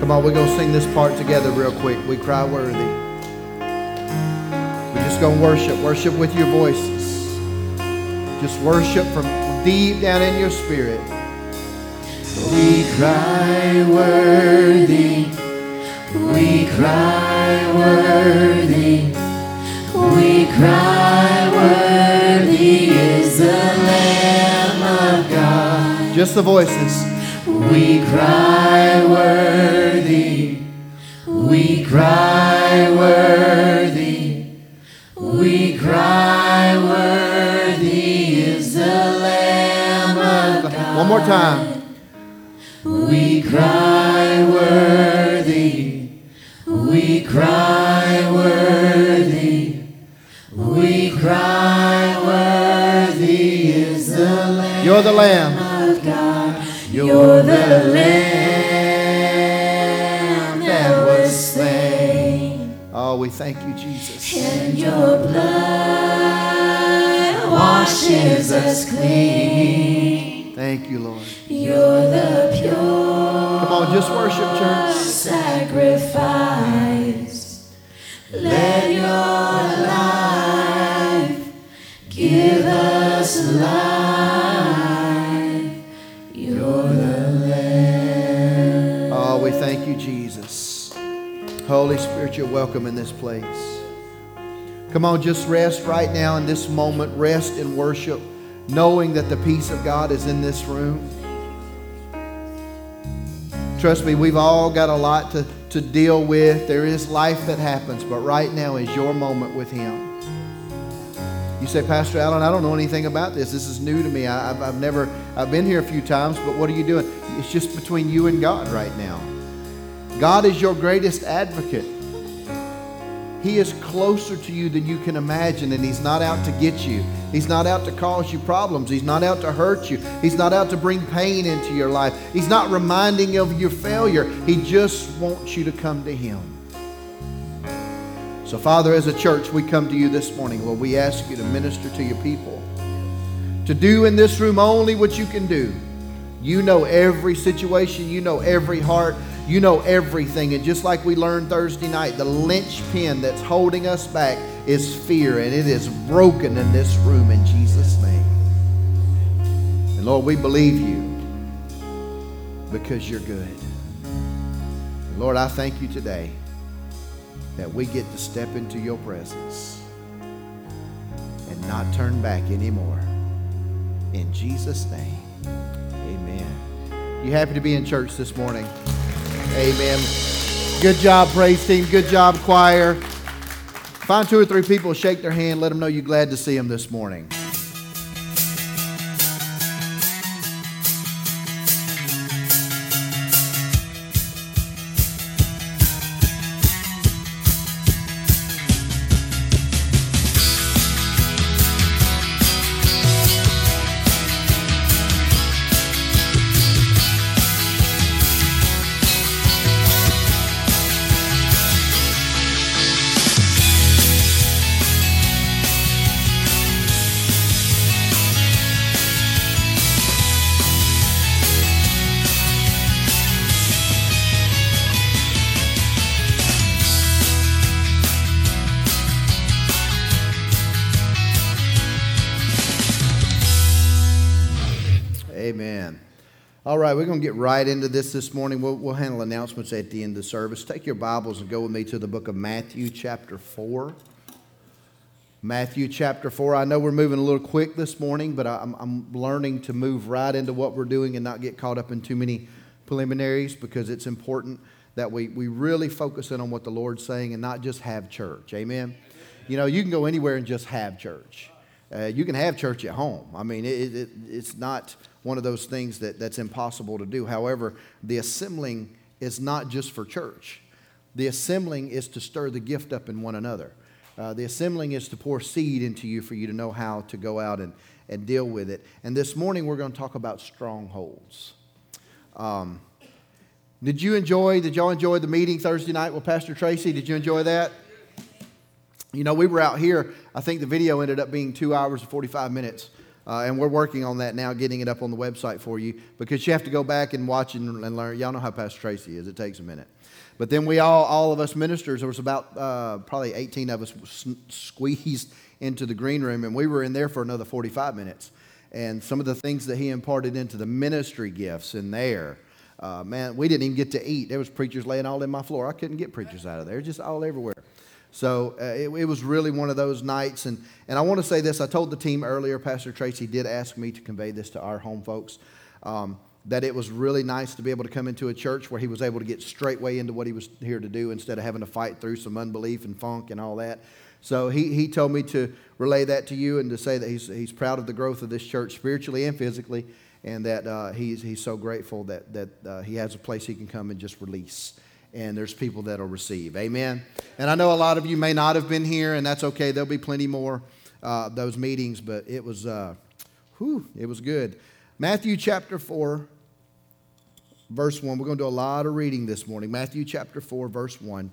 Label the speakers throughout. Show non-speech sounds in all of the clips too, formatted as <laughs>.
Speaker 1: Come on, we're going to sing this part together real quick. We cry worthy. We're just going to worship. Worship with your voices. Just worship from deep down in your spirit.
Speaker 2: We cry worthy. We cry worthy. We cry worthy is the Lamb of God.
Speaker 1: Just the voices.
Speaker 2: We cry worthy. Cry worthy. We cry worthy is the Lamb of God.
Speaker 1: One more time.
Speaker 2: We cry worthy. We cry worthy. We cry worthy is the Lamb
Speaker 1: You're the Lamb.
Speaker 2: of God. You're the Lamb
Speaker 1: we thank you, Jesus.
Speaker 2: and your blood washes us clean.
Speaker 1: Thank you, Lord.
Speaker 2: You're the pure
Speaker 1: Come on, just worship, church.
Speaker 2: sacrifice. Let your life give us life.
Speaker 1: Holy Spirit, you're welcome in this place. Come on, just rest right now in this moment. Rest in worship, knowing that the peace of God is in this room. Trust me, we've all got a lot to, to deal with. There is life that happens, but right now is your moment with Him. You say, Pastor Allen, I don't know anything about this. This is new to me. I, have I've never, I've been here a few times, but what are you doing? It's just between you and God right now. God is your greatest advocate. He is closer to you than you can imagine, and He's not out to get you. He's not out to cause you problems. He's not out to hurt you. He's not out to bring pain into your life. He's not reminding you of your failure. He just wants you to come to Him. So, Father, as a church, we come to you this morning. Lord, we ask you to minister to your people, to do in this room only what you can do. You know every situation, you know every heart, you know everything. And just like we learned Thursday night, the linchpin that's holding us back is fear, and it is broken in this room in Jesus' name. And Lord, we believe you because you're good. And Lord, I thank you today that we get to step into your presence and not turn back anymore. In Jesus' name, amen. You happy to be in church this morning? Amen. Good job, praise team. Good job, choir. Find two or three people, shake their hand, let them know you're glad to see them this morning. All right, we're going to get right into this this morning. We'll, we'll handle announcements at the end of the service. Take your Bibles and go with me to the book of Matthew, chapter 4. Matthew chapter 4. I know we're moving a little quick this morning, but I'm, I'm learning to move right into what we're doing and not get caught up in too many preliminaries because it's important that we, we really focus in on what the Lord's saying and not just have church. Amen? You know, you can go anywhere and just have church. Uh, you can have church at home. I mean, it, it, it's not one of those things that, that's impossible to do. However, the assembling is not just for church. The assembling is to stir the gift up in one another. Uh, the assembling is to pour seed into you for you to know how to go out and, and deal with it. And this morning we're going to talk about strongholds. Um, did you enjoy, did y'all enjoy the meeting Thursday night with Pastor Tracy? Did you enjoy that? You know, we were out here. I think the video ended up being two hours and 45 minutes. Uh, and we're working on that now, getting it up on the website for you because you have to go back and watch and, and learn. Y'all know how Pastor Tracy is. It takes a minute. But then we all, all of us ministers, there was about uh, probably 18 of us squeezed into the green room, and we were in there for another 45 minutes. And some of the things that he imparted into the ministry gifts in there, uh, man, we didn't even get to eat. There was preachers laying all in my floor. I couldn't get preachers out of there, just all everywhere. So uh, it, it, was really one of those nights. And, and I want to say this I told the team earlier, Pastor Tracy did ask me to convey this to our home folks, um, that it was really nice to be able to come into a church where he was able to get straightway into what he was here to do instead of having to fight through some unbelief and funk and all that. So he, he told me to relay that to you and to say that he's, he's proud of the growth of this church spiritually and physically, and that uh, he's, he's so grateful that, that uh, he has a place he can come and just release and there's people that'll receive. Amen. And I know a lot of you may not have been here, and that's okay. There'll be plenty more uh, those meetings, but it was, uh, whew, it was good. Matthew chapter four, verse one. We're going to do a lot of reading this morning. Matthew chapter four, verse one.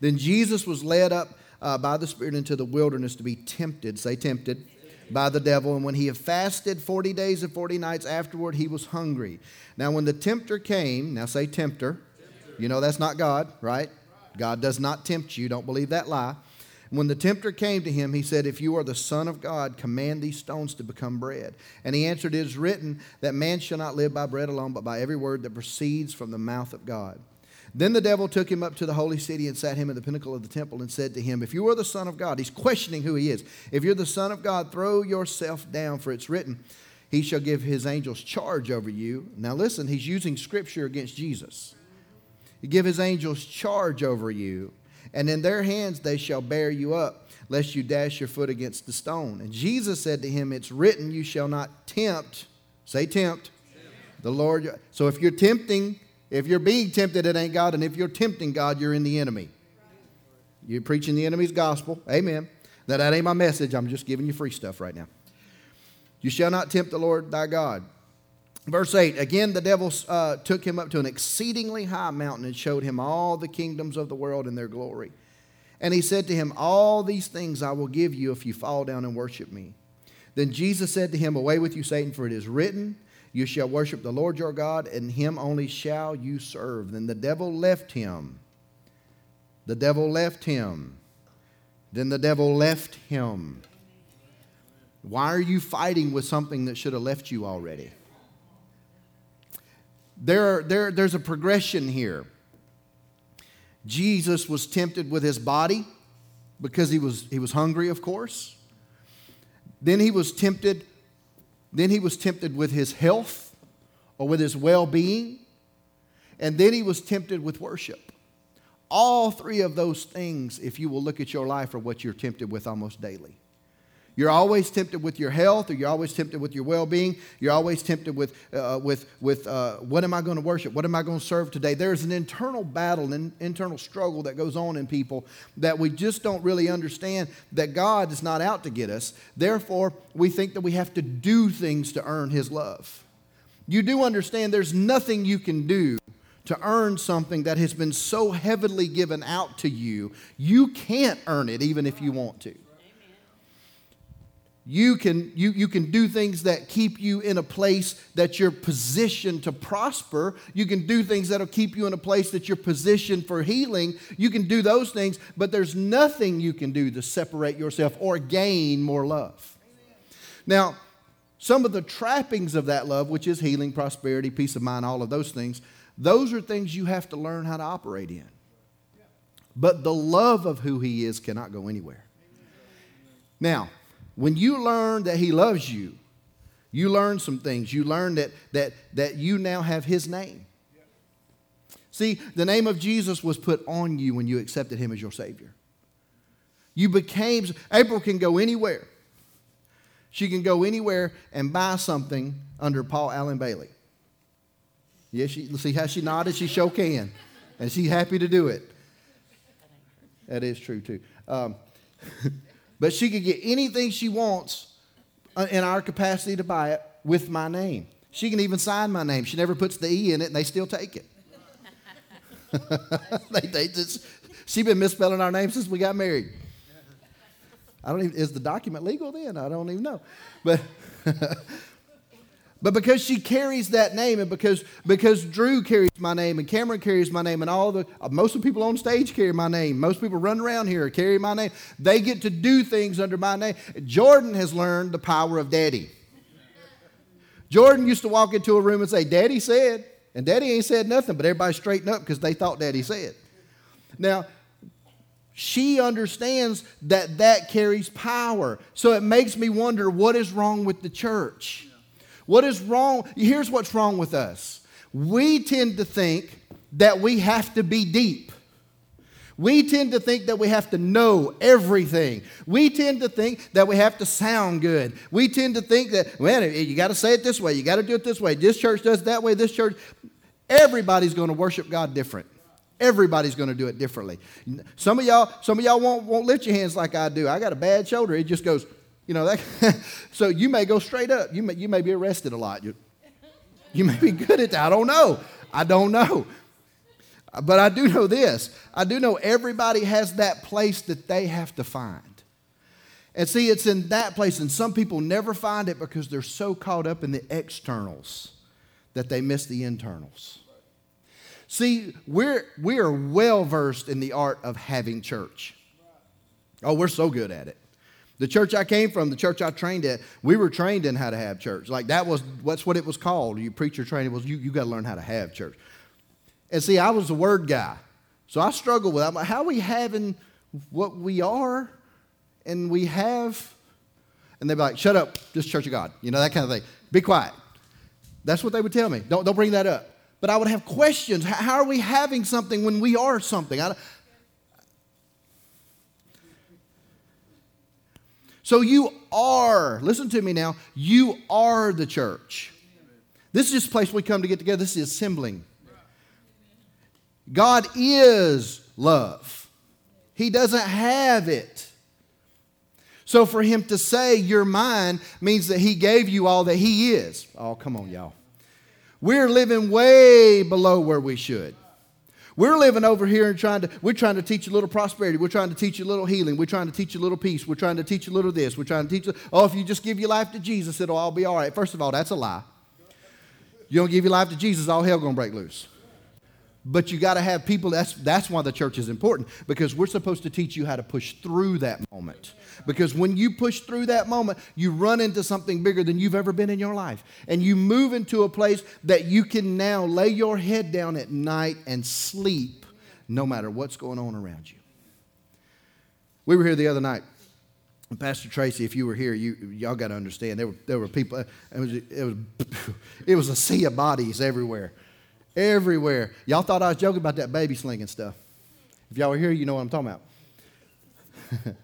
Speaker 1: Then Jesus was led up uh, by the Spirit into the wilderness to be tempted. Say tempted by the devil. And when he had fasted 40 days and 40 nights afterward, he was hungry. Now, when the tempter came, now say tempter, you know that's not God, right? God does not tempt you. Don't believe that lie. When the tempter came to him, he said, If you are the Son of God, command these stones to become bread. And he answered, It is written that man shall not live by bread alone, but by every word that proceeds from the mouth of God. Then the devil took him up to the holy city and sat him in the pinnacle of the temple and said to him, If you are the Son of God, he's questioning who he is. If you're the Son of God, throw yourself down, for it's written, He shall give his angels charge over you. Now listen, he's using scripture against Jesus give his angels charge over you, and in their hands they shall bear you up, lest you dash your foot against the stone. And Jesus said to him, It's written, You shall not tempt, say tempt, tempt. the Lord. So if you're tempting, if you're being tempted, it ain't God. And if you're tempting God, you're in the enemy. You're preaching the enemy's gospel. Amen. Now, that ain't my message. I'm just giving you free stuff right now. You shall not tempt the Lord thy God. Verse 8 Again, the devil uh, took him up to an exceedingly high mountain and showed him all the kingdoms of the world and their glory. And he said to him, All these things I will give you if you fall down and worship me. Then Jesus said to him, Away with you, Satan, for it is written, You shall worship the Lord your God, and him only shall you serve. Then the devil left him. The devil left him. Then the devil left him. Why are you fighting with something that should have left you already? There, there, there's a progression here. Jesus was tempted with his body because he was, he was hungry, of course. Then he was tempted, then he was tempted with his health or with his well-being. And then he was tempted with worship. All three of those things, if you will look at your life, are what you're tempted with almost daily. You're always tempted with your health, or you're always tempted with your well being. You're always tempted with, uh, with, with uh, what am I going to worship? What am I going to serve today? There's an internal battle, an internal struggle that goes on in people that we just don't really understand that God is not out to get us. Therefore, we think that we have to do things to earn His love. You do understand there's nothing you can do to earn something that has been so heavily given out to you. You can't earn it even if you want to you can, you, you can do things that keep you in a place that you're positioned to prosper. You can do things that'll keep you in a place that you're positioned for healing. You can do those things, but there's nothing you can do to separate yourself or gain more love. Now, some of the trappings of that love, which is healing, prosperity, peace of mind, all of those things, those are things you have to learn how to operate in. But the love of who He is cannot go anywhere. Now, when you learn that He loves you, you learn some things. You learn that, that, that you now have His name. See, the name of Jesus was put on you when you accepted Him as your Savior. You became, April can go anywhere. She can go anywhere and buy something under Paul Allen Bailey. Yes, yeah, she, see how she nodded? She sure can. And she's happy to do it. That is true, too. Um, <laughs> But she could get anything she wants uh, in our capacity to buy it with my name. She can even sign my name. She never puts the E in it, and they still take it. <laughs> they, they just, she's been misspelling our name since we got married. I don't even, is the document legal then? I don't even know. But, <laughs> but because she carries that name and because, because Drew carries my name and Cameron carries my name and all the, uh, most of the people on stage carry my name. Most people run around here carry my name. They get to do things under my name. Jordan has learned the power of daddy. Jordan used to walk into a room and say, Daddy said, and Daddy ain't said nothing, but everybody straightened up because they thought Daddy said. Now, she understands that that carries power. So it makes me wonder what is wrong with the church? What is wrong? Here's what's wrong with us. We tend to think that we have to be deep. We tend to think that we have to know everything. We tend to think that we have to sound good. We tend to think that, man, you got to say it this way, you got to do it this way. This church does that way, this church. Everybody's going to worship God different. Everybody's going to do it differently. Some of y'all, some of y'all won't, won't lift your hands like I do. I got a bad shoulder. It just goes, you know, that, <laughs> so you may go straight up. You may, you may be arrested a lot. You, you may be good at that. I don't know. I don't know. But I do know this. I do know everybody has that place that they have to find. And see, it's in that place, and some people never find it because they're so caught up in the externals that they miss the internals. See, we're, we are well versed in the art of having church. Oh, we're so good at it. The church I came from, the church I trained at, we were trained in how to have church. Like that was that's what it was called. You preacher training was you, you got to learn how to have church. And see, I was the word guy. So I struggled with that. Like, how are we having what we are and we have? And they'd be like, shut up, this church of God. You know, that kind of thing. Be quiet. That's what they would tell me. Don't, don't bring that up but I would have questions. How are we having something when we are something? I, so you are, listen to me now, you are the church. This is just a place we come to get together. This is assembling. God is love. He doesn't have it. So for him to say you're mine means that he gave you all that he is. Oh, come on, y'all. We're living way below where we should. We're living over here and trying to, we're trying to teach you a little prosperity. We're trying to teach you a little healing. We're trying to teach you a little peace. We're trying to teach you a little this. We're trying to teach you, oh, if you just give your life to Jesus, it'll all be all right. First of all, that's a lie. You don't give your life to Jesus, all hell gonna break loose. But you got to have people, that's, that's why the church is important, because we're supposed to teach you how to push through that moment. Because when you push through that moment, you run into something bigger than you've ever been in your life. And you move into a place that you can now lay your head down at night and sleep no matter what's going on around you. We were here the other night. Pastor Tracy, if you were here, you, y'all got to understand there were, there were people, it was, it, was, <laughs> it was a sea of bodies everywhere. Everywhere. Y'all thought I was joking about that baby slinging stuff. If y'all were here, you know what I'm talking about. <laughs>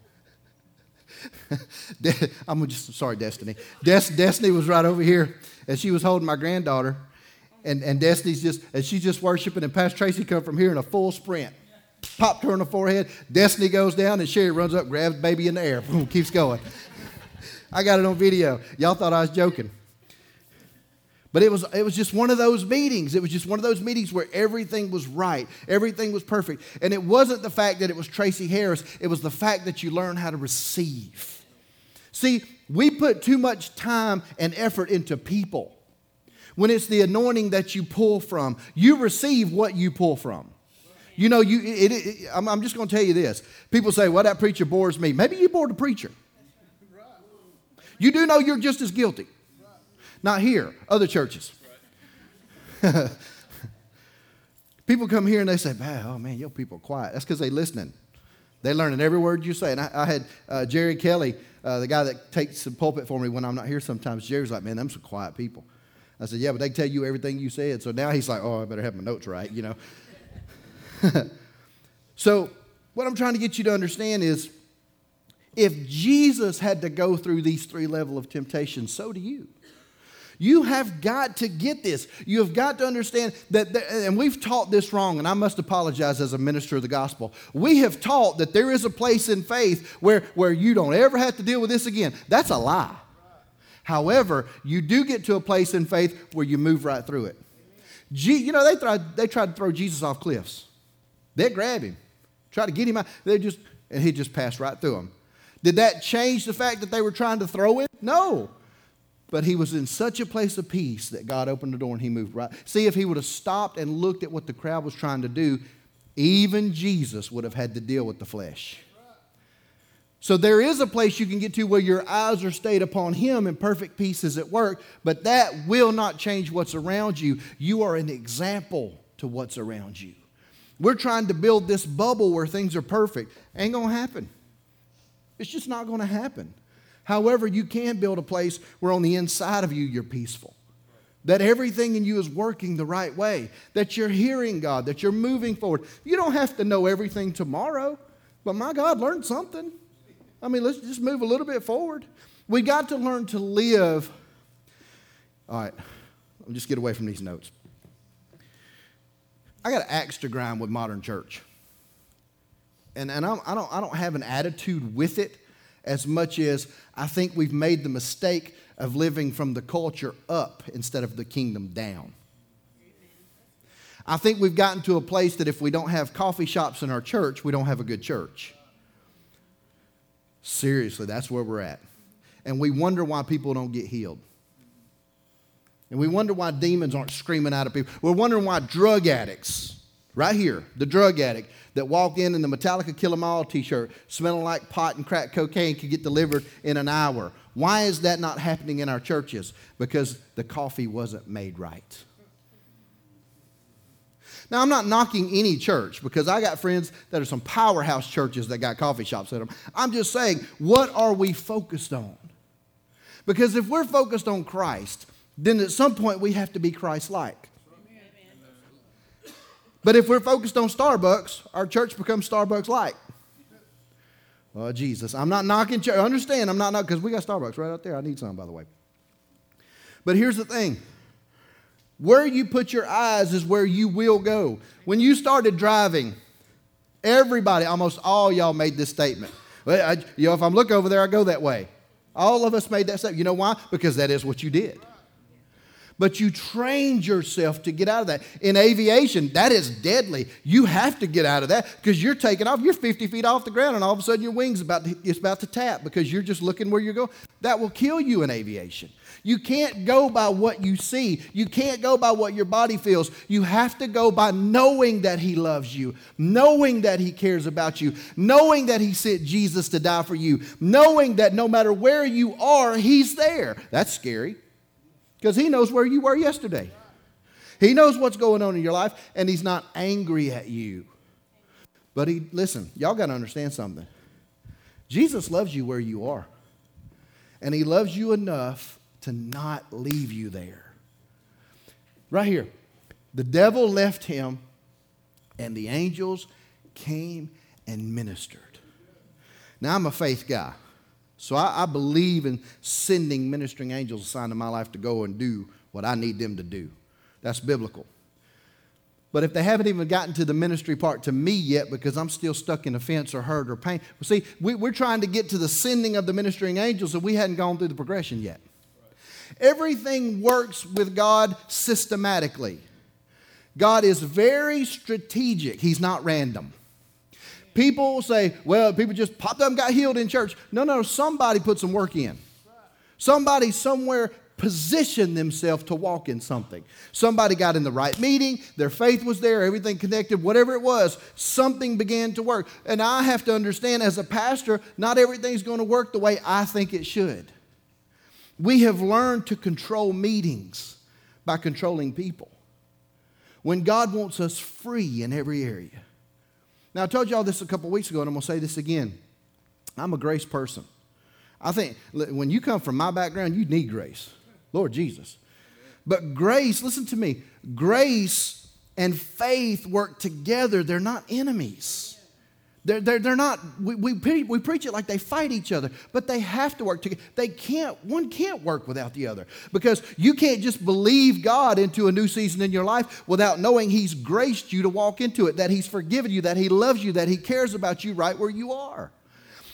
Speaker 1: I'm just sorry, Destiny. Des- Destiny was right over here, and she was holding my granddaughter, and, and Destiny's just and she's just worshiping, and Pastor Tracy come from here in a full sprint, popped her on the forehead. Destiny goes down, and Sherry runs up, grabs baby in the air, boom, keeps going. <laughs> I got it on video. Y'all thought I was joking. But it was, it was just one of those meetings. It was just one of those meetings where everything was right, everything was perfect. And it wasn't the fact that it was Tracy Harris, it was the fact that you learned how to receive. See, we put too much time and effort into people. When it's the anointing that you pull from, you receive what you pull from. You know, you, it, it, I'm, I'm just going to tell you this. People say, well, that preacher bores me. Maybe you bored the preacher. You do know you're just as guilty. Not here, other churches. <laughs> people come here and they say, oh man, your people are quiet. That's because they're listening. They're learning every word you say. And I, I had uh, Jerry Kelly, uh, the guy that takes the pulpit for me when I'm not here sometimes. Jerry's like, man, them some quiet people. I said, yeah, but they tell you everything you said. So now he's like, oh, I better have my notes right, you know. <laughs> so what I'm trying to get you to understand is if Jesus had to go through these three level of temptation, so do you. You have got to get this. You have got to understand that, and we've taught this wrong, and I must apologize as a minister of the gospel. We have taught that there is a place in faith where, where you don't ever have to deal with this again. That's a lie. However, you do get to a place in faith where you move right through it. you know, they tried, they tried to throw Jesus off cliffs. They'd grab him, try to get him out. They just, and he just passed right through them. Did that change the fact that they were trying to throw him? No. But he was in such a place of peace that God opened the door and he moved right. See, if he would have stopped and looked at what the crowd was trying to do, even Jesus would have had to deal with the flesh. So there is a place you can get to where your eyes are stayed upon Him and perfect peace is at work, but that will not change what's around you. You are an example to what's around you. We're trying to build this bubble where things are perfect. Ain't gonna happen. It's just not gonna happen. However, you can build a place where on the inside of you you're peaceful. That everything in you is working the right way, that you're hearing God, that you're moving forward. You don't have to know everything tomorrow, but my God, learn something. I mean, let's just move a little bit forward. We got to learn to live. All right, let me just get away from these notes. I got an axe to grind with modern church. And, and I'm, I, don't, I don't have an attitude with it as much as I think we've made the mistake of living from the culture up instead of the kingdom down. I think we've gotten to a place that if we don't have coffee shops in our church, we don't have a good church. Seriously, that's where we're at. And we wonder why people don't get healed. And we wonder why demons aren't screaming out of people. We're wondering why drug addicts, right here, the drug addict that walked in in the Metallica Kill 'Em All t shirt, smelling like pot and crack cocaine, could get delivered in an hour. Why is that not happening in our churches? Because the coffee wasn't made right. Now, I'm not knocking any church because I got friends that are some powerhouse churches that got coffee shops in them. I'm just saying, what are we focused on? Because if we're focused on Christ, then at some point we have to be Christ like. But if we're focused on Starbucks, our church becomes Starbucks like. Oh, Jesus. I'm not knocking church. Understand, I'm not knocking, because we got Starbucks right out there. I need some, by the way. But here's the thing where you put your eyes is where you will go. When you started driving, everybody, almost all y'all made this statement. Well, I, you know, if I'm looking over there, I go that way. All of us made that statement. You know why? Because that is what you did. But you trained yourself to get out of that. In aviation, that is deadly. You have to get out of that because you're taking off. You're 50 feet off the ground, and all of a sudden your wings about to, it's about to tap because you're just looking where you're going. That will kill you in aviation. You can't go by what you see. You can't go by what your body feels. You have to go by knowing that He loves you, knowing that He cares about you, knowing that He sent Jesus to die for you, knowing that no matter where you are, He's there. That's scary because He knows where you were yesterday. He knows what's going on in your life, and He's not angry at you. But He, listen, y'all got to understand something. Jesus loves you where you are, and He loves you enough to not leave you there. Right here. The devil left him, and the angels came and ministered. Now, I'm a faith guy, so I, I believe in sending ministering angels assigned to my life to go and do what I need them to do. That's biblical. But if they haven't even gotten to the ministry part to me yet because I'm still stuck in offense or hurt or pain, well, see, we, are trying to get to the sending of the ministering angels, and we hadn't gone through the progression yet. Everything works with God systematically. God is very strategic, He's not random. People say, well, people just popped up and got healed in church. No, no, somebody put some work in. Somebody somewhere positioned themselves to walk in something. Somebody got in the right meeting, their faith was there, everything connected, whatever it was, something began to work. And I have to understand as a pastor, not everything's going to work the way I think it should. We have learned to control meetings by controlling people. When God wants us free in every area. Now, I told y'all this a couple weeks ago, and I'm going to say this again. I'm a grace person. I think when you come from my background, you need grace. Lord Jesus. But grace, listen to me, grace and faith work together, they're not enemies. They're, they're, they're not, we, we, we preach it like they fight each other, but they have to work together. They can't, one can't work without the other because you can't just believe God into a new season in your life without knowing He's graced you to walk into it, that He's forgiven you, that He loves you, that He cares about you right where you are.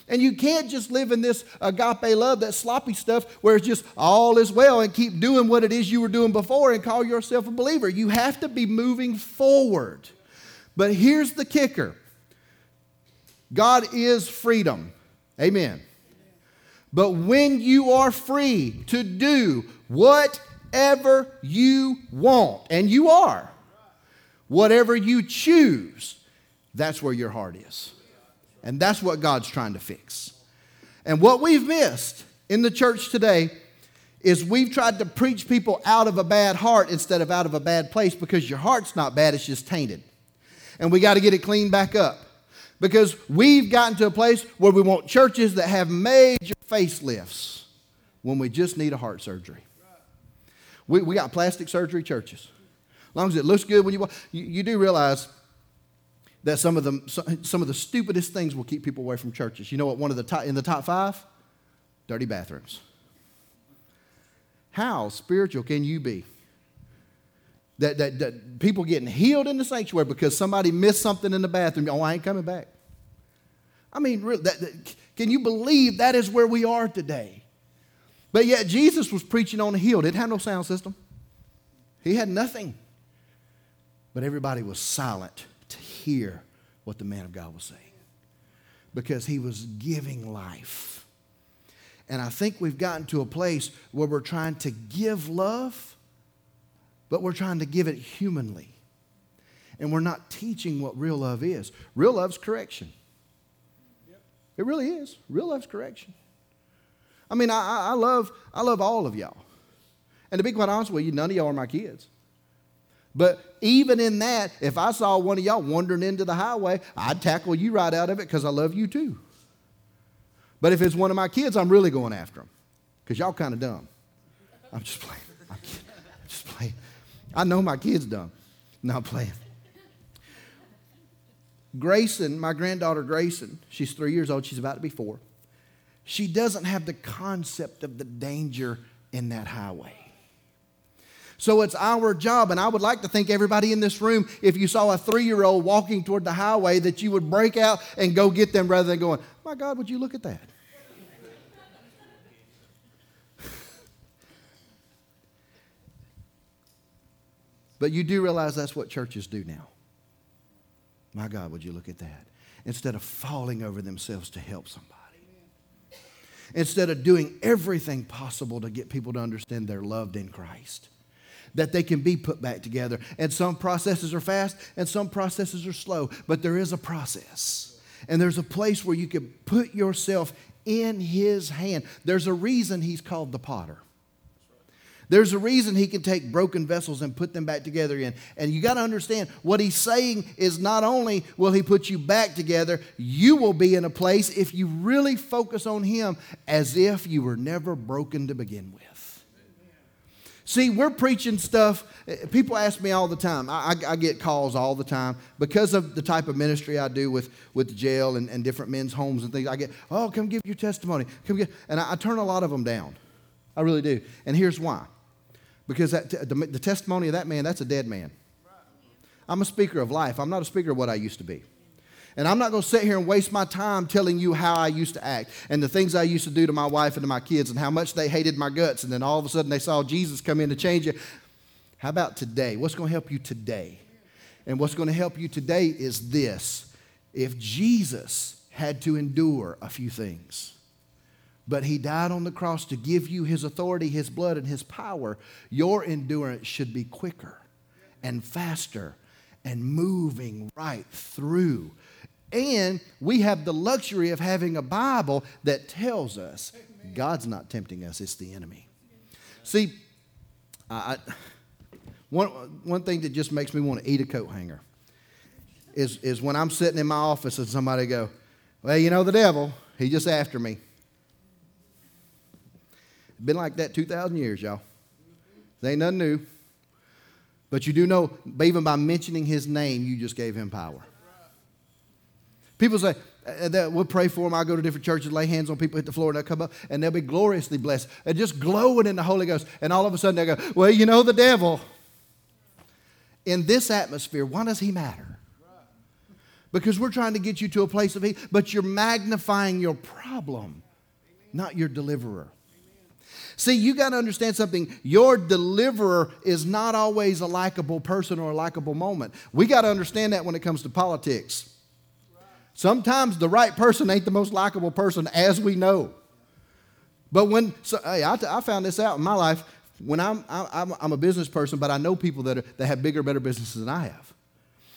Speaker 1: And you can't just live in this agape love, that sloppy stuff where it's just all is well and keep doing what it is you were doing before and call yourself a believer. You have to be moving forward. But here's the kicker God is freedom. Amen. But when you are free to do whatever you want, and you are, whatever you choose, that's where your heart is. And that's what God's trying to fix. And what we've missed in the church today is we've tried to preach people out of a bad heart instead of out of a bad place because your heart's not bad, it's just tainted. And we got to get it cleaned back up because we've gotten to a place where we want churches that have major facelifts when we just need a heart surgery. We, we got plastic surgery churches. As long as it looks good when you walk, you, you do realize that some of, the, some of the stupidest things will keep people away from churches. You know what? One of the top, in the top five, dirty bathrooms. How spiritual can you be? That, that, that people getting healed in the sanctuary because somebody missed something in the bathroom. Oh, I ain't coming back. I mean, really, that, that, can you believe that is where we are today? But yet Jesus was preaching on a hill. Didn't have no sound system. He had nothing. But everybody was silent to hear what the man of God was saying because he was giving life. And I think we've gotten to a place where we're trying to give love, but we're trying to give it humanly. And we're not teaching what real love is. Real love's correction. It really is. Real love's correction. I mean, I, I, love, I love all of y'all. And to be quite honest with you, none of y'all are my kids. But even in that, if I saw one of y'all wandering into the highway, I'd tackle you right out of it because I love you too. But if it's one of my kids, I'm really going after them because y'all kind of dumb. I'm just playing. I'm, I'm just playing. I know my kid's dumb. Not playing. Grayson, my granddaughter Grayson, she's three years old. She's about to be four. She doesn't have the concept of the danger in that highway. So it's our job, and I would like to think everybody in this room, if you saw a three year old walking toward the highway, that you would break out and go get them rather than going, My God, would you look at that? <laughs> but you do realize that's what churches do now. My God, would you look at that? Instead of falling over themselves to help somebody instead of doing everything possible to get people to understand they're loved in Christ that they can be put back together. And some processes are fast and some processes are slow, but there is a process. And there's a place where you can put yourself in His hand. There's a reason He's called the potter. There's a reason he can take broken vessels and put them back together again. And you got to understand what he's saying is not only will he put you back together, you will be in a place if you really focus on him as if you were never broken to begin with. See, we're preaching stuff. Eh, people ask me all the time. I, I, I, get calls all the time because of the type of ministry I do with, with the jail and, and different men's homes and things. I get, oh, come give your testimony. Come get, and I, I turn a lot of them down. I really do. And here's why. Because that, the, the testimony of that man, that's a dead man. I'm a speaker of life. I'm not a speaker of what I used to be. And I'm not going to sit here and waste my time telling you how I used to act and the things I used to do to my wife and to my kids and how much they hated my guts. And then all of a sudden they saw Jesus come in to change it. How about today? What's going to help you today? And what's going to help you today is this. If Jesus had to endure a few things, but he died on the cross to give you his authority, his blood, and his power, your endurance should be quicker and faster and moving right through and we have the luxury of having a Bible that tells us God's not tempting us, it's the enemy. See, I, one, one thing that just makes me want to eat a coat hanger is, is when I'm sitting in my office and somebody go, Well, you know, the devil, he just after me. Been like that 2,000 years, y'all. Ain't nothing new. But you do know, even by mentioning his name, you just gave him power. People say, uh, that we'll pray for them. I'll go to different churches, lay hands on people, hit the floor, and they'll come up, and they'll be gloriously blessed and just glowing in the Holy Ghost. And all of a sudden they go, Well, you know, the devil. In this atmosphere, why does he matter? Because we're trying to get you to a place of healing, but you're magnifying your problem, not your deliverer. See, you got to understand something. Your deliverer is not always a likable person or a likable moment. We got to understand that when it comes to politics. Sometimes the right person ain't the most likable person, as we know. But when, so, hey, I, I found this out in my life. When I'm, I'm, I'm a business person, but I know people that, are, that have bigger, better businesses than I have.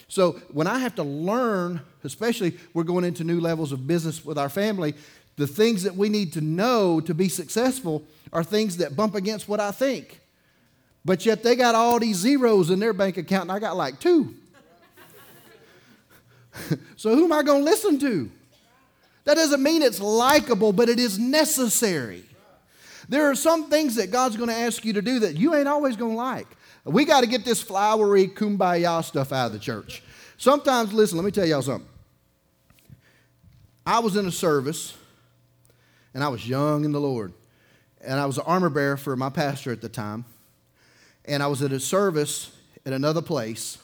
Speaker 1: So when I have to learn, especially we're going into new levels of business with our family, the things that we need to know to be successful are things that bump against what I think. But yet they got all these zeros in their bank account, and I got like two. <laughs> so who am I going to listen to? That doesn't mean it's likable, but it is necessary. There are some things that God's going to ask you to do that you ain't always going to like. We got to get this flowery kumbaya stuff out of the church. Sometimes, listen, let me tell y'all something. I was in a service, and I was young in the Lord, and I was an armor bearer for my pastor at the time, and I was at a service at another place,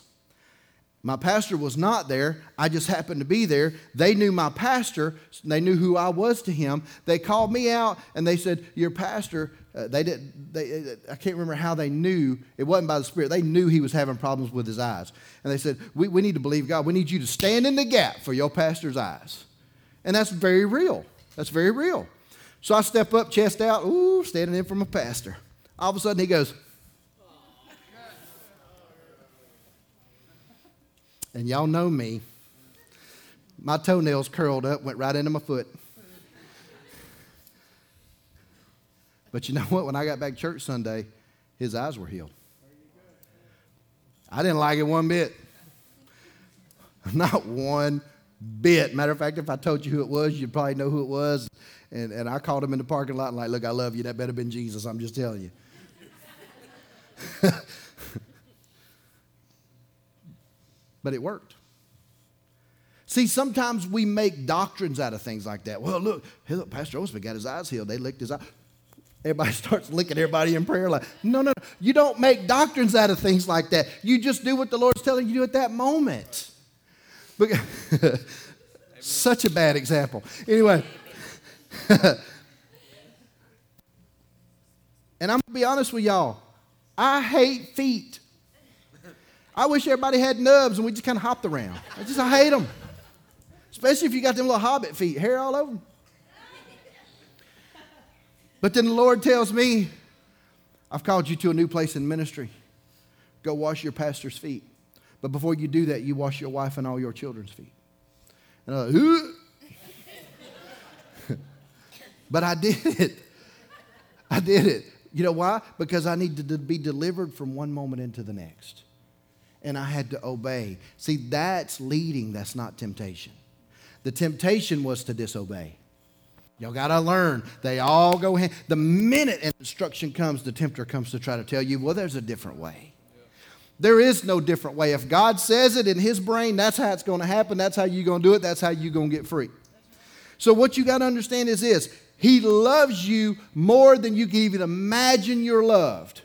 Speaker 1: my pastor was not there. I just happened to be there. They knew my pastor. They knew who I was to him. They called me out and they said, "Your pastor." Uh, they did. They, I can't remember how they knew. It wasn't by the Spirit. They knew he was having problems with his eyes, and they said, "We, we need to believe God. We need you to stand in the gap for your pastor's eyes," and that's very real. That's very real. So I step up, chest out, ooh, standing in for my pastor. All of a sudden, he goes. And y'all know me. My toenails curled up, went right into my foot. But you know what? When I got back to church Sunday, his eyes were healed. I didn't like it one bit. <laughs> Not one bit. Matter of fact, if I told you who it was, you'd probably know who it was. And, and I called him in the parking lot and like, look, I love you. That better been Jesus. I'm just telling you. <laughs> but it worked. See, sometimes we make doctrines out of things like that. Well, look, look Pastor Osman got his eyes healed. They licked his eye. Everybody <laughs> starts licking everybody in prayer. Like, no, no, no. you don't make doctrines out of things like that. You just do what the Lord's telling you to do at that moment. <laughs> Such a bad example. Anyway, and I'm going to be honest with y'all. I hate feet. I wish everybody had nubs and we just kind of hopped around. I just I hate them. Especially if you got them little hobbit feet, hair all over them. But then the Lord tells me, I've called you to a new place in ministry. Go wash your pastor's feet. But before you do that, you wash your wife and all your children's feet. And I'm like, but I did it. I did it. You know why? Because I needed to be delivered from one moment into the next and I had to obey. See, that's leading, that's not temptation. The temptation was to disobey. Y'all got to learn. They all go hand. The minute an instruction comes, the tempter comes to try to tell you, well, there's a different way. There is no different way. If God says it in his brain, that's how it's going to happen. That's how you're going to do it. That's how you're going to get free. So, what you got to understand is this He loves you more than you can even imagine you're loved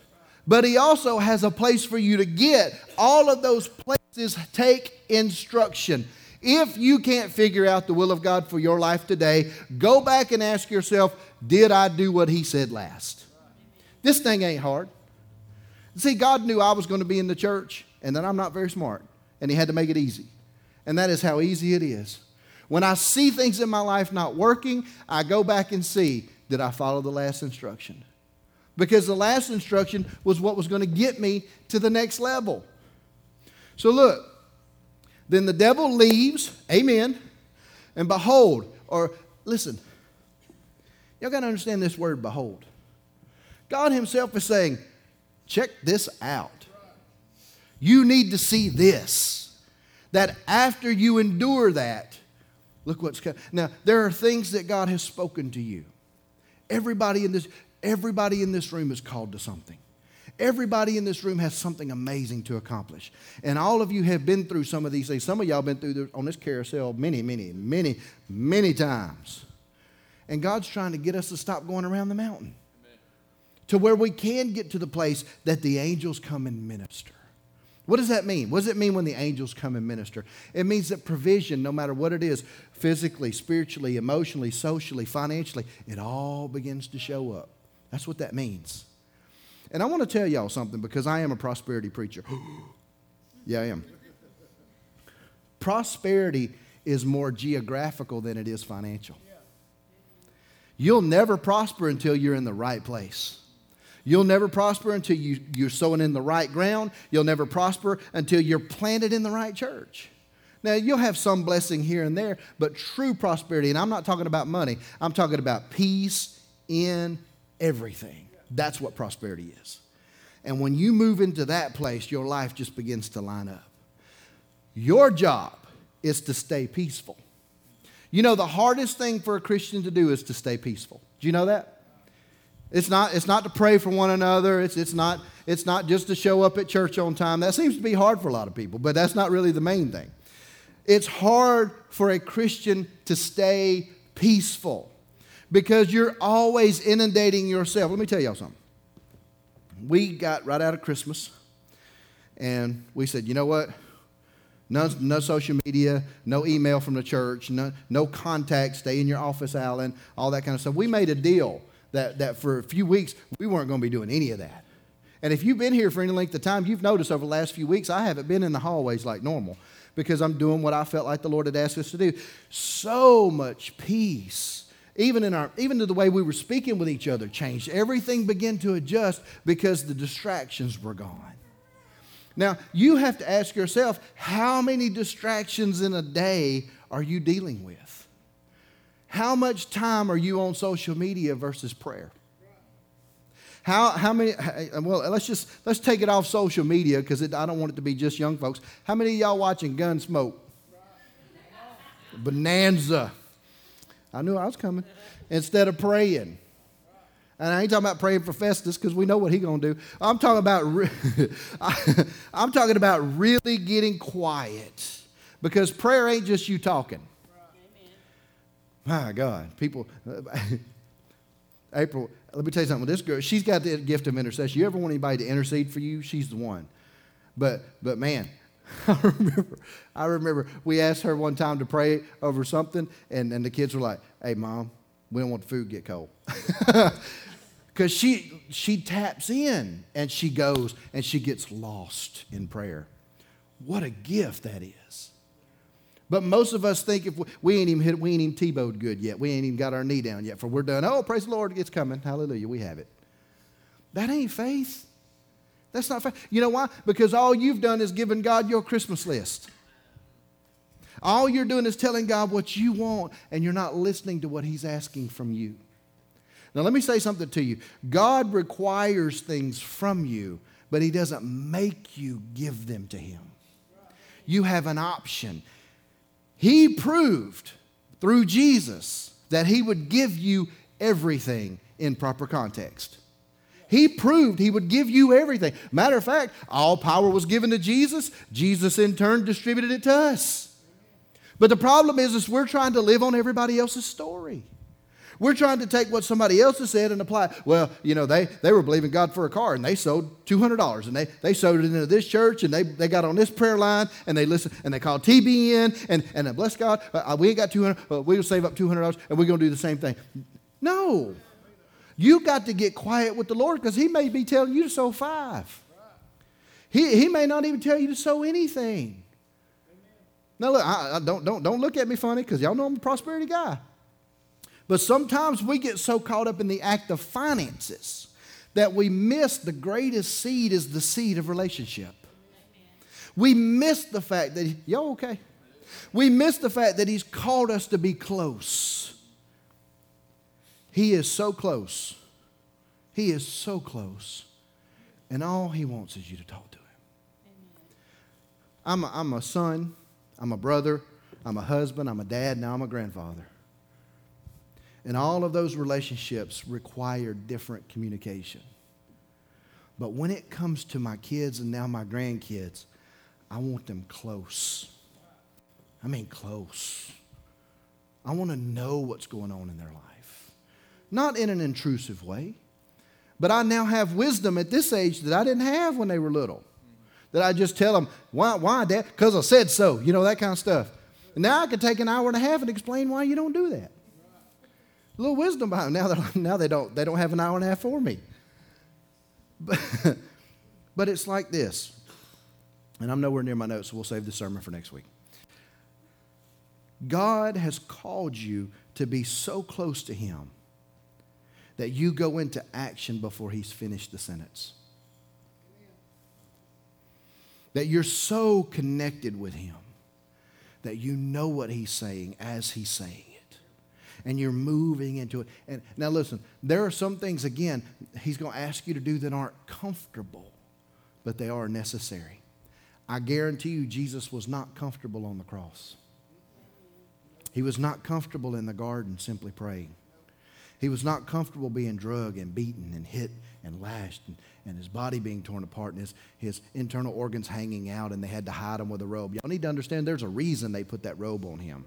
Speaker 1: but he also has a place for you to get. All of those places take instruction. If you can't figure out the will of God for your life today, go back and ask yourself, did I do what he said last? This thing ain't hard. See, God knew I was going to be in the church and that I'm not very smart, and he had to make it easy. And that is how easy it is. When I see things in my life not working, I go back and see, did I follow the last instruction? because the last instruction was what was going to get me to the next level. So look, then the devil leaves, amen, and behold, or listen, y'all got to understand this word behold. God Himself is saying, check this out. You need to see this. That after you endure that, look what's coming. Now, there are things that God has spoken to you. Everybody in this, Everybody in this room is called to something. Everybody in this room has something amazing to accomplish. And all of you have been through some of these things. Some of y'all been through this, on this carousel many, many, many, many times. And God's trying to get us to stop going around the mountain Amen. to where we can get to the place that the angels come and minister. What does that mean? What does it mean when the angels come and minister? It means that provision, no matter what it is, physically, spiritually, emotionally, socially, financially, it all begins to show up. That's what that means. And I want to tell y'all something because I am a prosperity preacher. <gasps> yeah, I am. Prosperity is more geographical than it is financial. You'll never prosper until you're in the right place. You'll never prosper until you, you're sowing in the right ground. You'll never prosper until you're planted in the right church. Now, you'll have some blessing here and there, but true prosperity, and I'm not talking about money, I'm talking about peace in everything. That's what prosperity is. And when you move into that place, your life just begins to line up. Your job is to stay peaceful. You know, the hardest thing for a Christian to do is to stay peaceful. Do you know that? It's not, it's not to pray for one another. It's, it's, not, it's not just to show up at church on time. That seems to be hard for a lot of people, but that's not really the main thing. It's hard for a Christian to stay peaceful because you're always inundating yourself. Let me tell y'all something. We got right out of Christmas and we said, you know what? No, no social media, no email from the church, no, no contact, stay in your office, Allen, all that kind of stuff. We made a deal that, that for a few weeks we weren't going to be doing any of that. And if you've been here for any length of time, you've noticed over the last few weeks I haven't been in the hallways like normal because I'm doing what I felt like the Lord had asked us to do. So much peace. Even in our even to the way we were speaking with each other changed. Everything began to adjust because the distractions were gone. Now, you have to ask yourself how many distractions in a day are you dealing with? How much time are you on social media versus prayer? How, how many, well, let's just, let's take it off social media because I don't want it to be just young folks. How many of y'all watching Gunsmoke? Bonanza. I knew I was coming. Instead of praying. And I ain't talking about praying for Festus because we know what he's going to do. I'm talking about re- <laughs> I'm talking about really getting quiet because prayer ain't just you talking. My God, people. <laughs> April, let me tell you something. With this girl, she's got the gift of intercession. You ever want anybody to intercede for you? She's the one. But but man, <laughs> I remember I remember we asked her one time to pray over something, and, and the kids were like, "Hey, mom, we don't want the food to get cold." <laughs> because she she taps in and she goes and she gets lost in prayer what a gift that is but most of us think if we, we ain't even hit we ain't even Tebowed good yet. We ain't even got our knee down yet for we're done. Oh praise the lord it's coming. Hallelujah we have it. That ain't faith. That's not faith. You know why? Because all you've done is given god your christmas list. All you're doing is telling god what you want and you're not listening to what he's asking from you. Now, let me say something to you. God requires things from you, but He doesn't make you give them to Him. You have an option. He proved through Jesus that He would give you everything in proper context. He proved he would give you everything. Matter of fact, all power was given to Jesus. Jesus, in turn, distributed it to us. But the problem is, is we're trying to live on everybody else's story. We're trying to take what somebody else has said and apply. Well, you know, they, they were believing God for a car and they sold $200 and they, they sowed it into this church and they, they got on this prayer line and they listened and they called TBN and, and bless God, uh, we ain't got 200 uh, we'll save up $200 and we're going to do the same thing. No. You got to get quiet with the Lord because He may be telling you to sow five. He, he may not even tell you to sow anything. Now, look, I, I don't, don't, don't look at me funny because y'all know I'm a prosperity guy. But sometimes we get so caught up in the act of finances that we miss the greatest seed is the seed of relationship. We miss the fact that, y'all okay? We miss the fact that He's called us to be close. He is so close. He is so close. And all He wants is you to talk to Him. I'm a, I'm a son, I'm a brother, I'm a husband, I'm a dad, now I'm a grandfather. And all of those relationships require different communication. But when it comes to my kids and now my grandkids, I want them close. I mean, close. I want to know what's going on in their life. Not in an intrusive way, but I now have wisdom at this age that I didn't have when they were little. That I just tell them, why, why, Dad? Because I said so, you know, that kind of stuff. And now I can take an hour and a half and explain why you don't do that. A little wisdom behind them. Now, now they, don't, they don't have an hour and a half for me. But, <laughs> but it's like this. And I'm nowhere near my notes, so we'll save the sermon for next week. God has called you to be so close to Him that you go into action before he's finished the sentence. That you're so connected with him that you know what he's saying as he's saying. And you're moving into it. And now listen, there are some things again he's going to ask you to do that aren't comfortable, but they are necessary. I guarantee you Jesus was not comfortable on the cross. He was not comfortable in the garden simply praying. He was not comfortable being drugged and beaten and hit and lashed and, and his body being torn apart and his, his internal organs hanging out and they had to hide him with a robe. Y'all need to understand there's a reason they put that robe on him.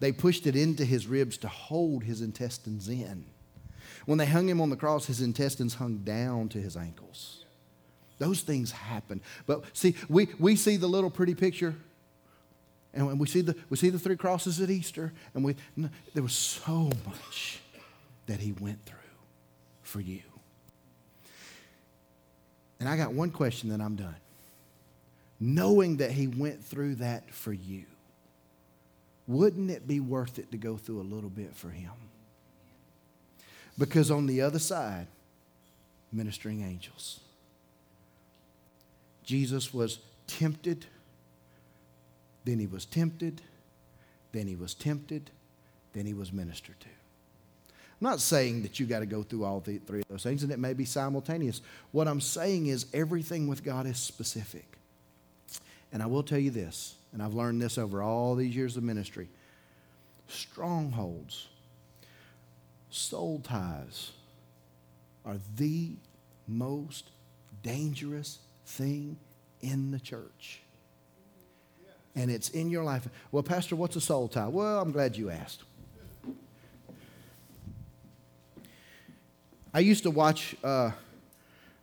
Speaker 1: They pushed it into his ribs to hold his intestines in. When they hung him on the cross, his intestines hung down to his ankles. Those things happen. But see, we, we see the little pretty picture and we see the, we see the three crosses at Easter, and we, there was so much that he went through for you. And I got one question, then I'm done. Knowing that he went through that for you, wouldn't it be worth it to go through a little bit for him? Because on the other side, ministering angels. Jesus was tempted, then he was tempted, then he was tempted, then he was ministered to. I'm not saying that you got to go through all the three of those things, and it may be simultaneous. What I'm saying is everything with God is specific. And I will tell you this, and I've learned this over all these years of ministry strongholds, soul ties are the most dangerous thing in the church. And it's in your life. Well, Pastor, what's a soul tie? Well, I'm glad you asked. I used to watch. Uh,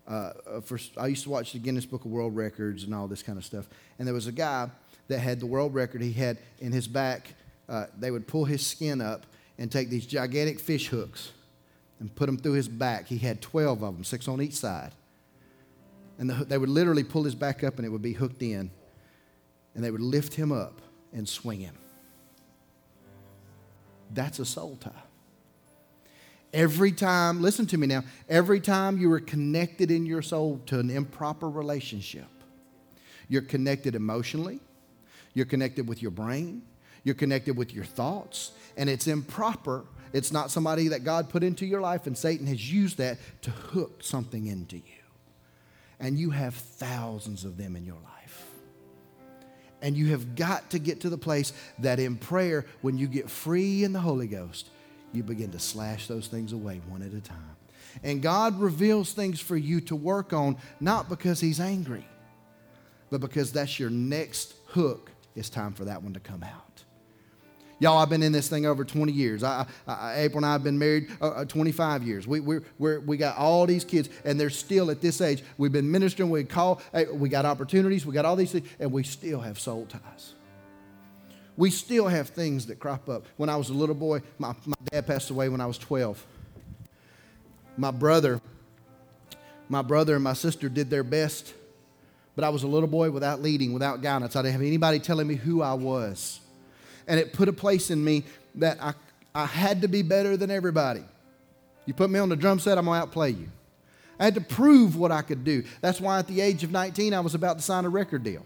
Speaker 1: uh, for, I used to watch the Guinness Book of World Records and all this kind of stuff. And there was a guy that had the world record. He had in his back, uh, they would pull his skin up and take these gigantic fish hooks and put them through his back. He had 12 of them, six on each side. And the, they would literally pull his back up and it would be hooked in. And they would lift him up and swing him. That's a soul tie. Every time, listen to me now, every time you are connected in your soul to an improper relationship, you're connected emotionally, you're connected with your brain, you're connected with your thoughts, and it's improper. It's not somebody that God put into your life, and Satan has used that to hook something into you. And you have thousands of them in your life. And you have got to get to the place that in prayer, when you get free in the Holy Ghost, you begin to slash those things away one at a time. And God reveals things for you to work on, not because He's angry, but because that's your next hook. It's time for that one to come out. Y'all, I've been in this thing over 20 years. I, I, April and I have been married uh, uh 25 years. We, we we we got all these kids, and they're still at this age. We've been ministering, we call, we got opportunities, we got all these things, and we still have soul ties we still have things that crop up. When I was a little boy, my, my dad passed away when I was 12. My brother, my brother and my sister did their best, but I was a little boy without leading, without guidance. I didn't have anybody telling me who I was. And it put a place in me that I, I had to be better than everybody. You put me on the drum set, I'm going to outplay you. I had to prove what I could do. That's why at the age of 19, I was about to sign a record deal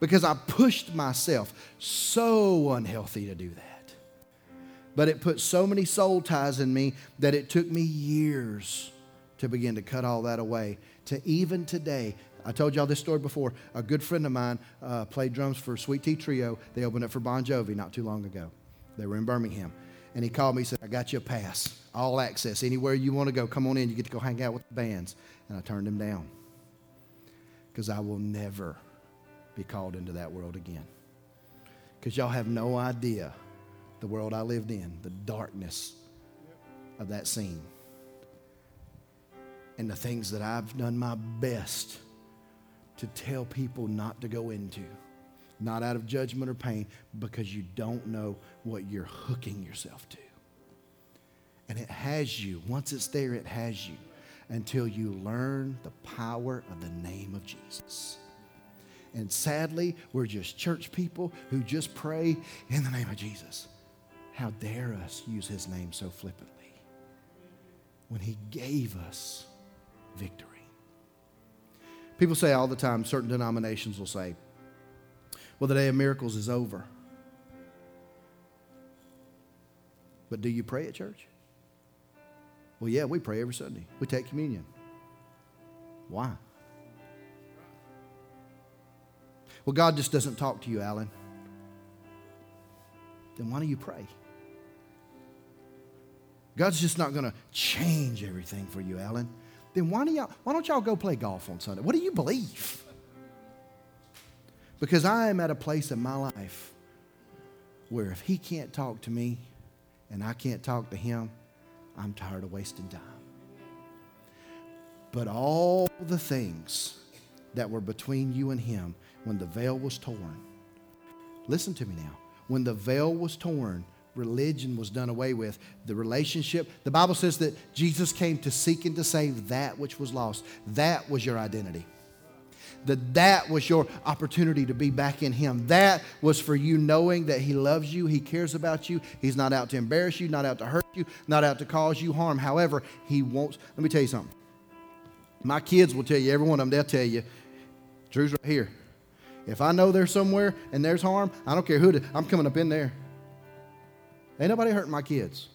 Speaker 1: because I pushed myself. So unhealthy to do that. But it put so many soul ties in me that it took me years to begin to cut all that away. To even today, I told y'all this story before. A good friend of mine uh, played drums for Sweet Tea Trio. They opened up for Bon Jovi not too long ago. They were in Birmingham. And he called me and said, I got you a pass, all access. Anywhere you want to go, come on in. You get to go hang out with the bands. And I turned him down because I will never be called into that world again. Because y'all have no idea the world I lived in, the darkness of that scene, and the things that I've done my best to tell people not to go into. Not out of judgment or pain, because you don't know what you're hooking yourself to. And it has you. Once it's there, it has you until you learn the power of the name of Jesus. And sadly, we're just church people who just pray in the name of Jesus. How dare us use his name so flippantly when He gave us victory. People say all the time, certain denominations will say, well, the day of miracles is over. But do you pray at church? Well, yeah, we pray every Sunday. We take communion. Why? Well, God just doesn't talk to you, Allen. Then why do you pray? God's just not going to change everything for you, Allen. Then why, do y'all, why don't y'all go play golf on Sunday? What do you believe? Because I am at a place in my life where if He can't talk to me and I can't talk to Him, I'm tired of wasting time. But all the things that were between you and Him when the veil was torn, listen to me now. When the veil was torn, religion was done away with. The relationship, the Bible says that Jesus came to seek and to save that which was lost. That was your identity. That that was your opportunity to be back in him. That was for you knowing that he loves you, he cares about you. He's not out to embarrass you, not out to hurt you, not out to cause you harm. However, he wants Let me tell you something. My kids will tell you, every one of them, they'll tell you, Drew's right here. If I know there's somewhere and there's harm, I don't care who it is, I'm coming up in there. Ain't nobody hurting my kids.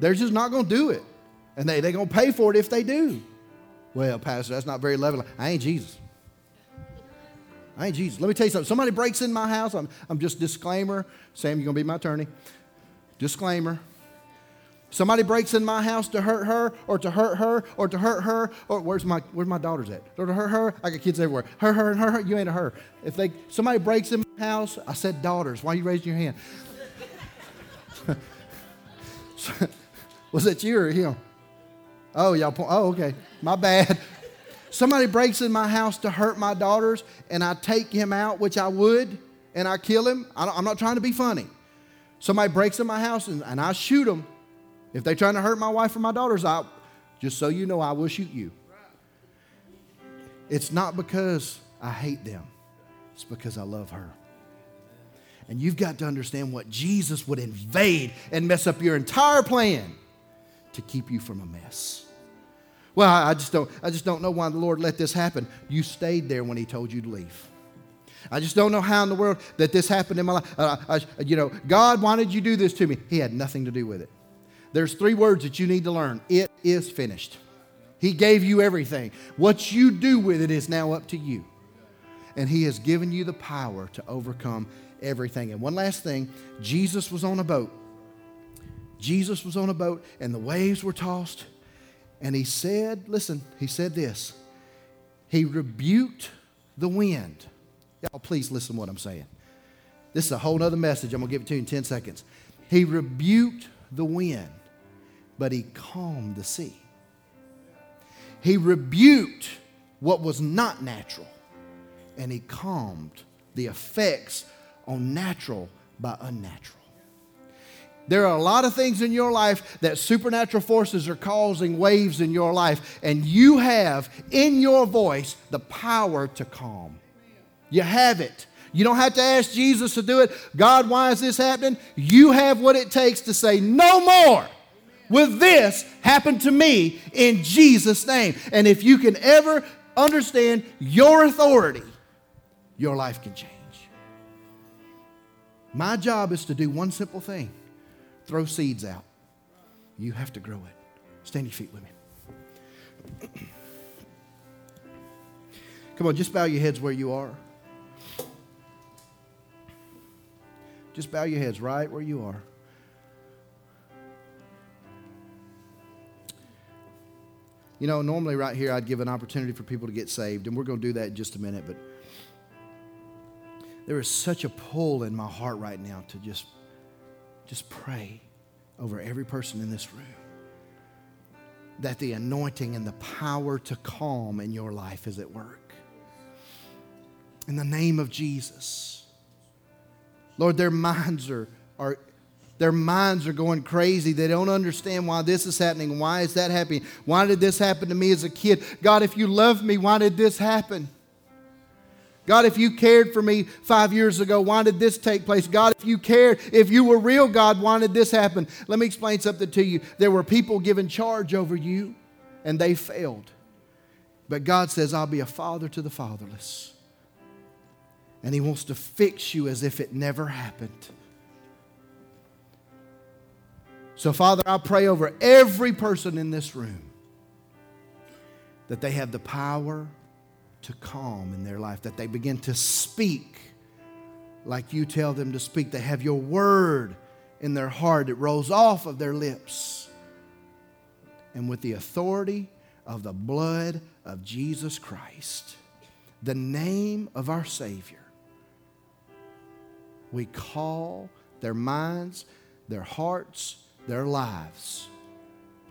Speaker 1: They're just not going to do it. And they, they're going to pay for it if they do. Well, Pastor, that's not very loving. I ain't Jesus. I ain't Jesus. Let me tell you something. Somebody breaks in my house. I'm, I'm just disclaimer. Sam, you're going to be my attorney. Disclaimer. Somebody breaks in my house to hurt her, or to hurt her, or to hurt her, or where's my where's my daughters at? Or to hurt her. I got kids everywhere. Her, her, and her, her. You ain't a her. If they somebody breaks in my house, I said daughters. Why are you raising your hand? <laughs> Was that you or him? Oh, y'all. Oh, okay. My bad. Somebody breaks in my house to hurt my daughters, and I take him out, which I would, and I kill him. I'm not trying to be funny. Somebody breaks in my house, and, and I shoot them. If they're trying to hurt my wife or my daughters, I, just so you know, I will shoot you. It's not because I hate them, it's because I love her. And you've got to understand what Jesus would invade and mess up your entire plan to keep you from a mess. Well, I just don't, I just don't know why the Lord let this happen. You stayed there when He told you to leave. I just don't know how in the world that this happened in my life. Uh, I, you know, God, why did you do this to me? He had nothing to do with it. There's three words that you need to learn it is finished. He gave you everything. What you do with it is now up to you. And He has given you the power to overcome everything. And one last thing Jesus was on a boat. Jesus was on a boat, and the waves were tossed. And He said, Listen, He said this He rebuked the wind. Y'all, please listen to what I'm saying. This is a whole other message. I'm going to give it to you in 10 seconds. He rebuked the wind, but he calmed the sea. He rebuked what was not natural, and he calmed the effects on natural by unnatural. There are a lot of things in your life that supernatural forces are causing waves in your life, and you have in your voice the power to calm. You have it. You don't have to ask Jesus to do it. God, why is this happening? You have what it takes to say, no more. With this happen to me in Jesus' name. And if you can ever understand your authority, your life can change. My job is to do one simple thing throw seeds out. You have to grow it. Stand your feet with me. <clears throat> Come on, just bow your heads where you are. Just bow your heads right where you are. You know, normally right here I'd give an opportunity for people to get saved, and we're going to do that in just a minute, but there is such a pull in my heart right now to just just pray over every person in this room that the anointing and the power to calm in your life is at work. In the name of Jesus. Lord, their minds are, are their minds are going crazy. They don't understand why this is happening. Why is that happening? Why did this happen to me as a kid? God, if you love me, why did this happen? God, if you cared for me five years ago, why did this take place? God, if you cared, if you were real, God, why did this happen? Let me explain something to you. There were people given charge over you, and they failed. But God says, I'll be a father to the fatherless. And He wants to fix you as if it never happened. So, Father, I pray over every person in this room that they have the power to calm in their life, that they begin to speak like you tell them to speak. They have your word in their heart, it rolls off of their lips. And with the authority of the blood of Jesus Christ, the name of our Savior, we call their minds, their hearts, their lives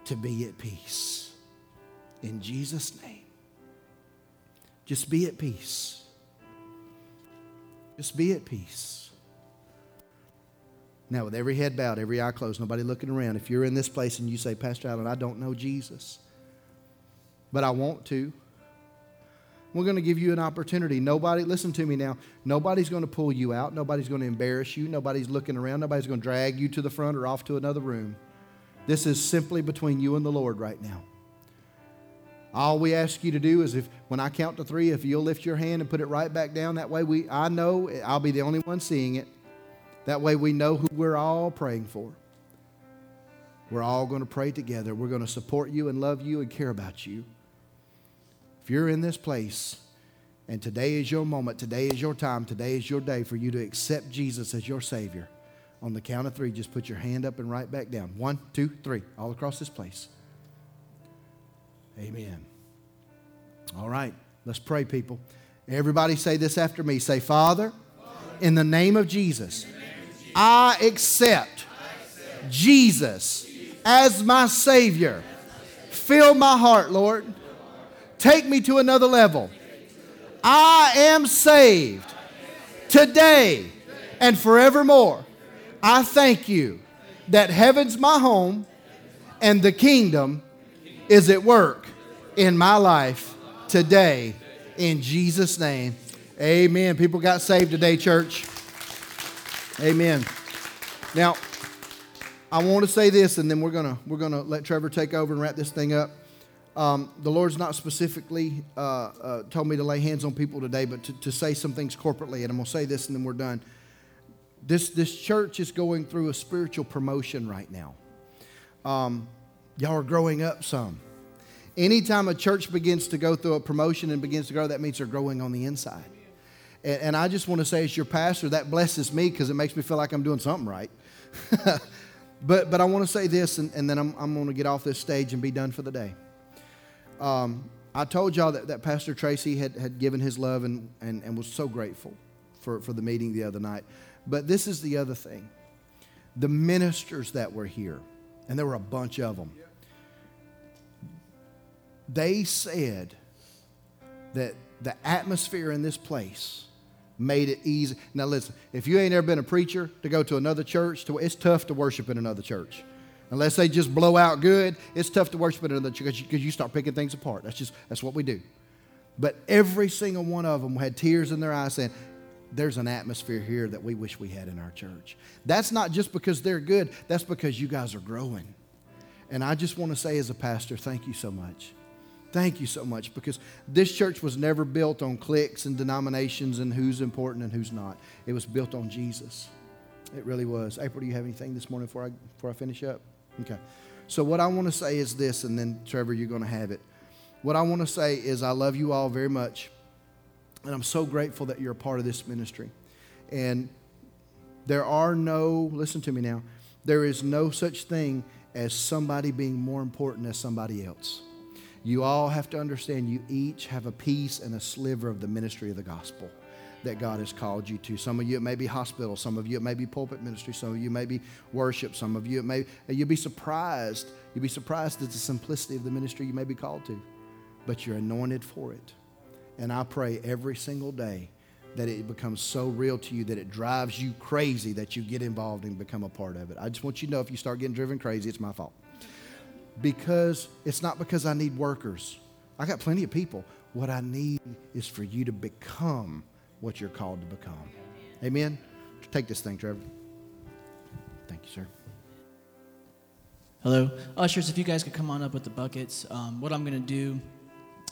Speaker 1: to be at peace. In Jesus' name. Just be at peace. Just be at peace. Now, with every head bowed, every eye closed, nobody looking around, if you're in this place and you say, Pastor Allen, I don't know Jesus, but I want to, we're going to give you an opportunity. Nobody, listen to me now, nobody's going to pull you out. Nobody's going to embarrass you. Nobody's looking around. Nobody's going to drag you to the front or off to another room. This is simply between you and the Lord right now. All we ask you to do is if when I count to three, if you'll lift your hand and put it right back down, that way we I know I'll be the only one seeing it. That way we know who we're all praying for. We're all going to pray together. We're going to support you and love you and care about you. If you're in this place and today is your moment, today is your time, today is your day for you to accept Jesus as your Savior, on the count of three, just put your hand up and right back down. One, two, three, all across this place. Amen. All right, let's pray, people. Everybody say this after me. Say, Father, in the name of Jesus, I accept Jesus as my Savior. Fill my heart, Lord. Take me to another level. I am saved today and forevermore. I thank you that heaven's my home and the kingdom is at work in my life today. In Jesus' name, amen. People got saved today, church. Amen. Now, I want to say this, and then we're gonna we're gonna let Trevor take over and wrap this thing up. Um, the Lord's not specifically uh, uh, told me to lay hands on people today, but to, to say some things corporately. And I'm to say this and then we're done. This, this church is going through a spiritual promotion right now. Um, y'all are growing up some. Anytime a church begins to go through a promotion and begins to grow, that means they're growing on the inside. And, and I just want to say, as your pastor, that blesses me because it makes me feel like I'm doing something right. <laughs> but, but I want to say this, and, and then I'm, I'm going to get off this stage and be done for the day. Um, I told y'all that, that Pastor Tracy had, had given his love and, and, and was so grateful for, for the meeting the other night. But this is the other thing the ministers that were here, and there were a bunch of them, they said that the atmosphere in this place made it easy. Now, listen, if you ain't ever been a preacher to go to another church, to, it's tough to worship in another church. Unless they just blow out good, it's tough to worship in another church because you start picking things apart. That's just that's what we do. But every single one of them had tears in their eyes saying, There's an atmosphere here that we wish we had in our church. That's not just because they're good, that's because you guys are growing. And I just want to say, as a pastor, thank you so much. Thank you so much because this church was never built on cliques and denominations and who's important and who's not. It was built on Jesus. It really was. April, do you have anything this morning before I, before I finish up? Okay. So, what I want to say is this, and then Trevor, you're going to have it. What I want to say is, I love you all very much, and I'm so grateful that you're a part of this ministry. And there are no, listen to me now, there is no such thing as somebody being more important than somebody else. You all have to understand you each have a piece and a sliver of the ministry of the gospel that God has called you to. Some of you, it may be hospital. Some of you, it may be pulpit ministry. Some of you, may be worship. Some of you, it may, you'll be surprised. You'll be surprised at the simplicity of the ministry you may be called to, but you're anointed for it. And I pray every single day that it becomes so real to you that it drives you crazy that you get involved and become a part of it. I just want you to know if you start getting driven crazy, it's my fault. Because it's not because I need workers. I got plenty of people. What I need is for you to become what you're called to become. Amen? Take this thing, Trevor. Thank you, sir.
Speaker 3: Hello. Ushers, if you guys could come on up with the buckets. Um, what I'm going to do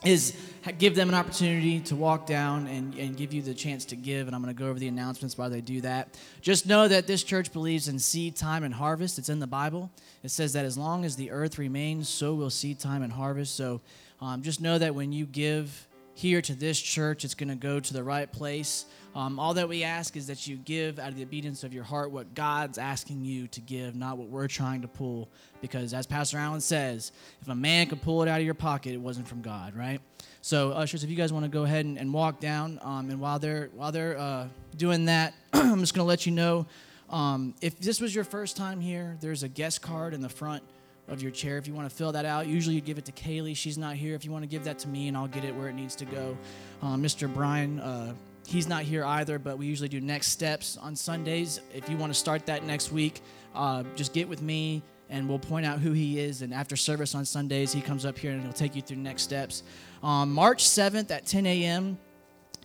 Speaker 3: is give them an opportunity to walk down and, and give you the chance to give, and I'm going to go over the announcements while they do that. Just know that this church believes in seed time and harvest. It's in the Bible. It says that as long as the earth remains, so will seed time and harvest. So um, just know that when you give here to this church, it's going to go to the right place. Um, all that we ask is that you give out of the obedience of your heart what God's asking you to give, not what we're trying to pull. Because as Pastor Allen says, if a man could pull it out of your pocket, it wasn't from God, right? So, ushers, if you guys want to go ahead and, and walk down, um, and while they're while they're uh, doing that, <clears throat> I'm just going to let you know um, if this was your first time here, there's a guest card in the front of your chair if you want to fill that out. Usually you give it to Kaylee. She's not here. If you want to give that to me, and I'll get it where it needs to go. Uh, Mr. Brian, uh, he's not here either, but we usually do next steps on Sundays. If you want to start that next week, uh, just get with me and we'll point out who he is. And after service on Sundays, he comes up here and he'll take you through next steps. Um, March 7th at 10 a.m.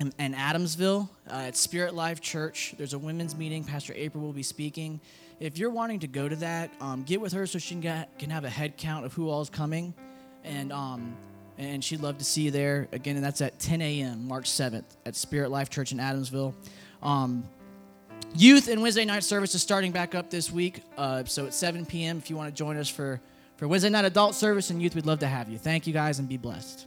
Speaker 3: in, in Adamsville uh, at Spirit Life Church, there's a women's meeting. Pastor April will be speaking. If you're wanting to go to that, um, get with her so she can, get, can have a head count of who all is coming. And um, and she'd love to see you there again. And that's at 10 a.m. March 7th at Spirit Life Church in Adamsville. Um, youth and Wednesday night service is starting back up this week, uh, so at 7 p.m. If you want to join us for for Wednesday night adult service and youth, we'd love to have you. Thank you guys and be blessed.